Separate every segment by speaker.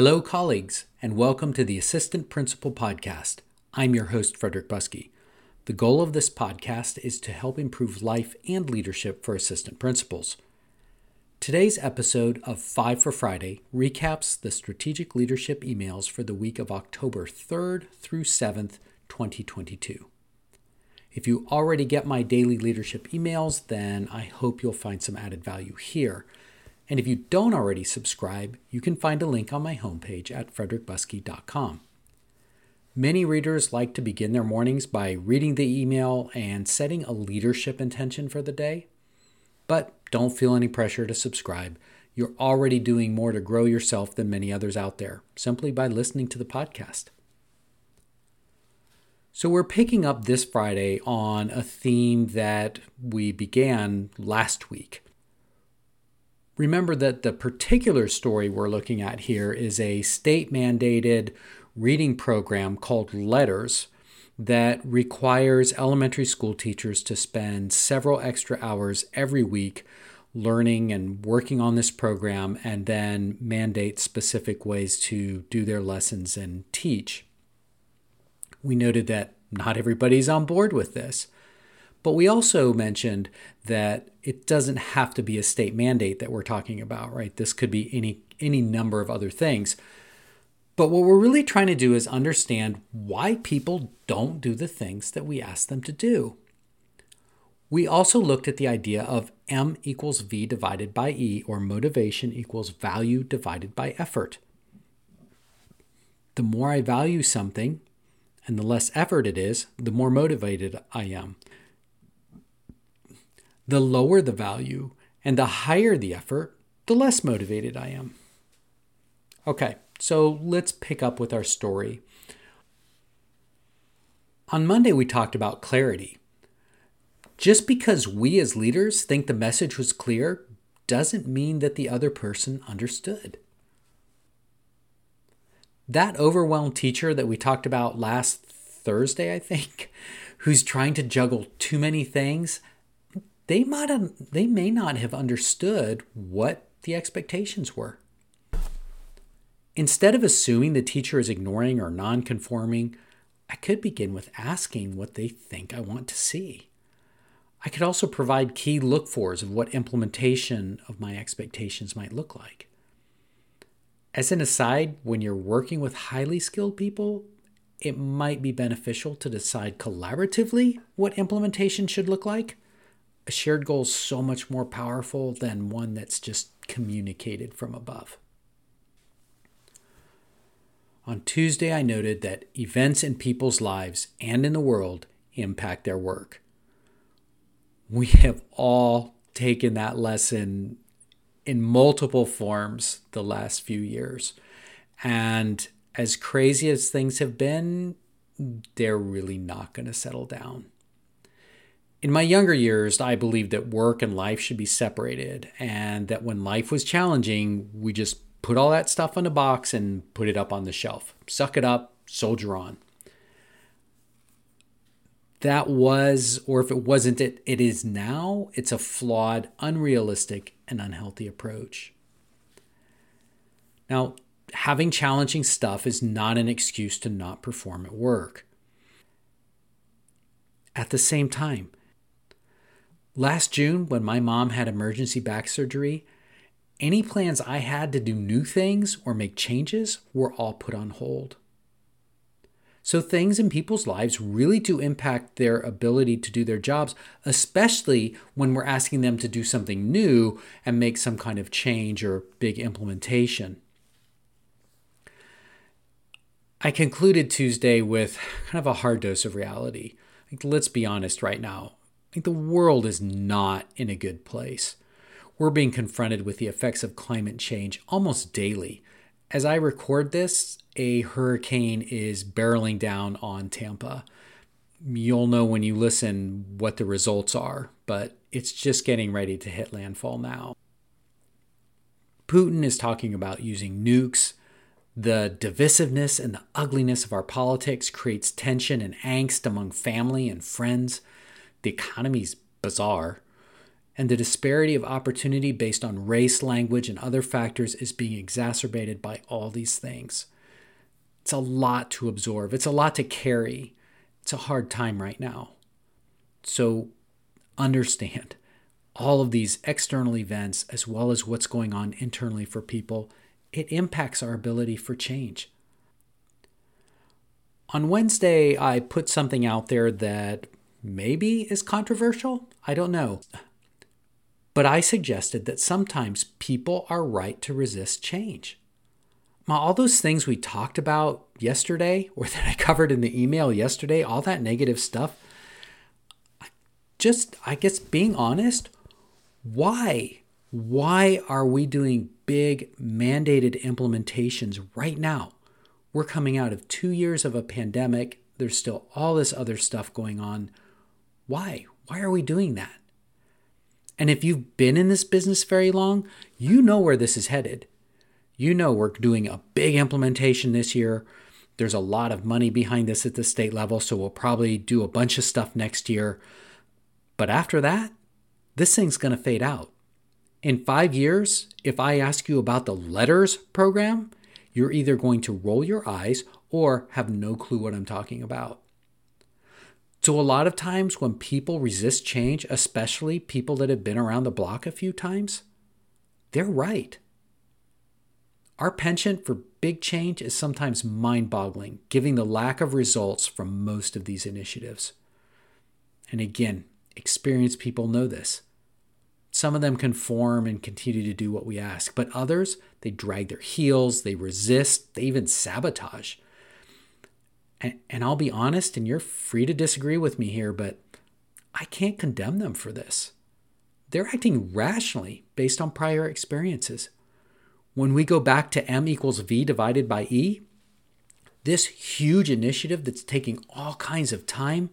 Speaker 1: Hello, colleagues, and welcome to the Assistant Principal Podcast. I'm your host, Frederick Buskey. The goal of this podcast is to help improve life and leadership for assistant principals. Today's episode of Five for Friday recaps the strategic leadership emails for the week of October 3rd through 7th, 2022. If you already get my daily leadership emails, then I hope you'll find some added value here. And if you don't already subscribe, you can find a link on my homepage at frederickbuskey.com. Many readers like to begin their mornings by reading the email and setting a leadership intention for the day. But don't feel any pressure to subscribe. You're already doing more to grow yourself than many others out there simply by listening to the podcast. So, we're picking up this Friday on a theme that we began last week. Remember that the particular story we're looking at here is a state mandated reading program called LETRS that requires elementary school teachers to spend several extra hours every week learning and working on this program and then mandate specific ways to do their lessons and teach. We noted that not everybody's on board with this. But we also mentioned that it doesn't have to be a state mandate that we're talking about, right? This could be any any number of other things. But what we're really trying to do is understand why people don't do the things that we ask them to do. We also looked at the idea of M equals V divided by E, or motivation equals value divided by effort. The more I value something and the less effort it is, the more motivated I am the lower the value and the higher the effort, the less motivated I am. Okay, so let's pick up with our story. On Monday, we talked about clarity. Just because we as leaders think the message was clear doesn't mean that the other person understood. That overwhelmed teacher that we talked about last Thursday, I think, who's trying to juggle too many things, they might have, they may not have understood what the expectations were. Instead of assuming the teacher is ignoring or non-conforming, I could begin with asking what they think I want to see. I could also provide key look fors of what implementation of my expectations might look like. As an aside, when you're working with highly skilled people, it might be beneficial to decide collaboratively what implementation should look like a shared goal is so much more powerful than one that's just communicated from above. On Tuesday, I noted that events in people's lives and in the world impact their work. We have all taken that lesson in multiple forms the last few years. And as crazy as things have been, they're really not going to settle down. In my younger years, I believed that work and life should be separated, and that when life was challenging, we just put all that stuff in a box and put it up on the shelf. Suck it up, soldier on. That was, or if it wasn't it, it is now, it's a flawed, unrealistic, and unhealthy approach. Now, having challenging stuff is not an excuse to not perform at work. At the same time, Last June, when my mom had emergency back surgery, any plans I had to do new things or make changes were all put on hold. So, things in people's lives really do impact their ability to do their jobs, especially when we're asking them to do something new and make some kind of change or big implementation. I concluded Tuesday with kind of a hard dose of reality. Like, let's be honest right now. The world is not in a good place. We're being confronted with the effects of climate change almost daily. As I record this, a hurricane is barreling down on Tampa. You'll know when you listen what the results are, but it's just getting ready to hit landfall now. Putin is talking about using nukes. The divisiveness and the ugliness of our politics creates tension and angst among family and friends. The economy's bizarre. and the disparity of opportunity based on race, language, and other factors is being exacerbated by all these things. It's a lot to absorb, it's a lot to carry. It's a hard time right now. So understand all of these external events, as well as what's going on internally for people, it impacts our ability for change. On Wednesday, I put something out there that maybe is controversial. I don't know. But I suggested that sometimes people are right to resist change. All those things we talked about yesterday, or that I covered in the email yesterday, all that negative stuff, just, I guess, being honest, why? Why are we doing big mandated implementations right now? We're coming out of two years of a pandemic. There's still all this other stuff going on. Why? Why are we doing that? And if you've been in this business very long, you know where this is headed. You know we're doing a big implementation this year. There's a lot of money behind this at the state level, so we'll probably do a bunch of stuff next year. But after that, this thing's going to fade out. In five years, if I ask you about the LETRS program, you're either going to roll your eyes or have no clue what I'm talking about. So, a lot of times when people resist change, especially people that have been around the block a few times, they're right. Our penchant for big change is sometimes mind boggling, given the lack of results from most of these initiatives. And again, experienced people know this. Some of them conform and continue to do what we ask, but others, they drag their heels, they resist, they even sabotage. And, I'll be honest, and you're free to disagree with me here, but I can't condemn them for this. They're acting rationally based on prior experiences. When we go back to M equals V divided by E, this huge initiative that's taking all kinds of time,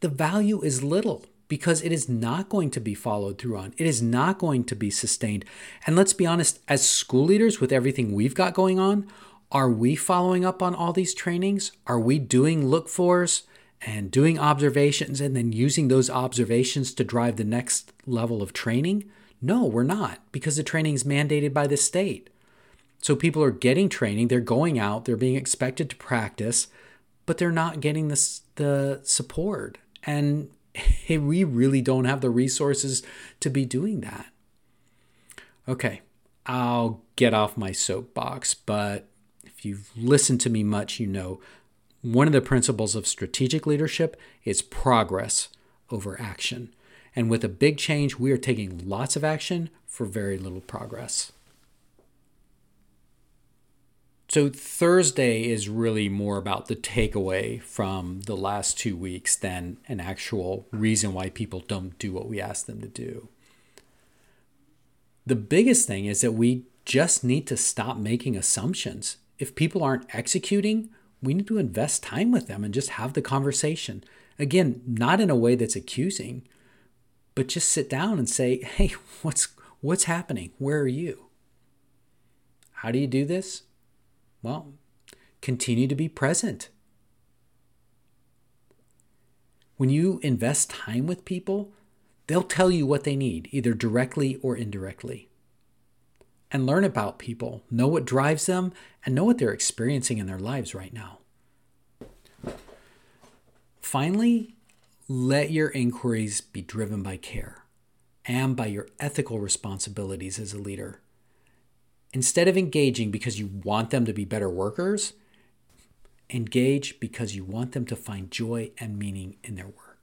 Speaker 1: the value is little because it is not going to be followed through on. It is not going to be sustained. And let's be honest, as school leaders, with everything we've got going on, are we following up on all these trainings? Are we doing look fors and doing observations and then using those observations to drive the next level of training? No, we're not because the training is mandated by the state. So people are getting training, they're going out, they're being expected to practice, but they're not getting the, the support. And we really don't have the resources to be doing that. Okay, I'll get off my soapbox, but if you've listened to me much, you know one of the principles of strategic leadership is progress over action. And with a big change, we are taking lots of action for very little progress. So, Thursday is really more about the takeaway from the last two weeks than an actual reason why people don't do what we ask them to do. The biggest thing is that we just need to stop making assumptions. If people aren't executing, we need to invest time with them and just have the conversation. Again, not in a way that's accusing, but just sit down and say, "Hey, what's what's happening? Where are you? How do you do this? Well, continue to be present. When you invest time with people, they'll tell you what they need, either directly or indirectly. And learn about people, know what drives them, and know what they're experiencing in their lives right now. Finally, let your inquiries be driven by care and by your ethical responsibilities as a leader. Instead of engaging because you want them to be better workers, engage because you want them to find joy and meaning in their work.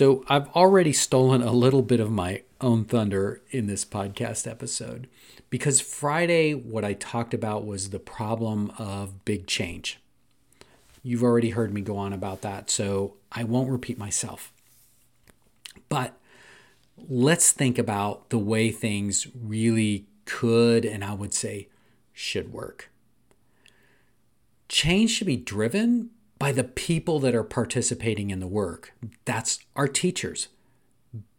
Speaker 1: So, I've already stolen a little bit of my own thunder in this podcast episode because Friday, what I talked about was the problem of big change. You've already heard me go on about that, so I won't repeat myself. But let's think about the way things really could and I would say should work. Change should be driven by the people that are participating in the work. That's our teachers.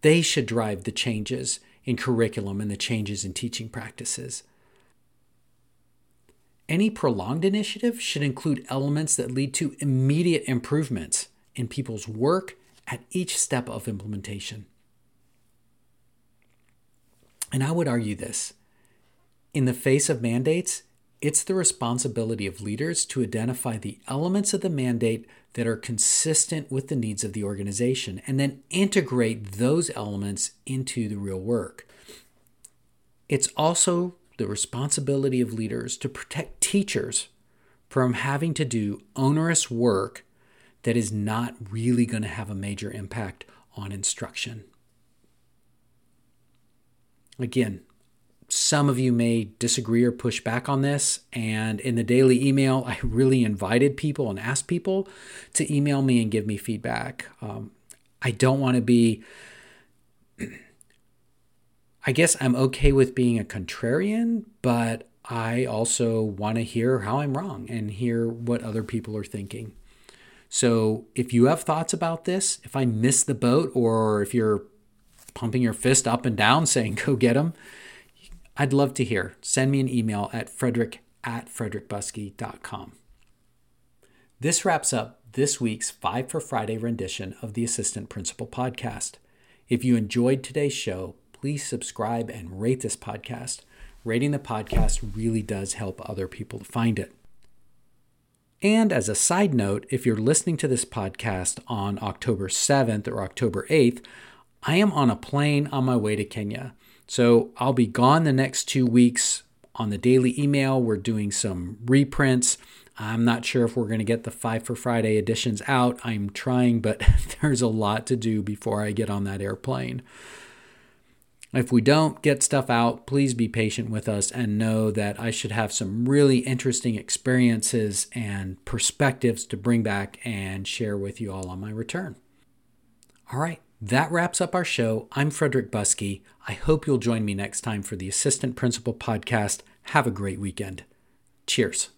Speaker 1: They should drive the changes in curriculum and the changes in teaching practices. Any prolonged initiative should include elements that lead to immediate improvements in people's work at each step of implementation. And I would argue this in the face of mandates, it's the responsibility of leaders to identify the elements of the mandate that are consistent with the needs of the organization and then integrate those elements into the real work. It's also the responsibility of leaders to protect teachers from having to do onerous work that is not really going to have a major impact on instruction. Again, some of you may disagree or push back on this. And in the daily email, I really invited people and asked people to email me and give me feedback. Um, I don't want to be, I guess I'm okay with being a contrarian, but I also want to hear how I'm wrong and hear what other people are thinking. So if you have thoughts about this, if I miss the boat, or if you're pumping your fist up and down saying, go get them, I'd love to hear. Send me an email at frederick at frederickbuskey.com. This wraps up this week's Five for Friday rendition of the Assistant Principal podcast. If you enjoyed today's show, please subscribe and rate this podcast. Rating the podcast really does help other people to find it. And as a side note, if you're listening to this podcast on October 7th or October 8th, I am on a plane on my way to Kenya. So I'll be gone the next two weeks. On the daily email, we're doing some reprints. I'm not sure if we're going to get the Five for Friday editions out. I'm trying, but there's a lot to do before I get on that airplane. If we don't get stuff out, please be patient with us and know that I should have some really interesting experiences and perspectives to bring back and share with you all on my return. All right. That wraps up our show. I'm Frederick Buskey. I hope you'll join me next time for the Assistant Principal Podcast. Have a great weekend. Cheers.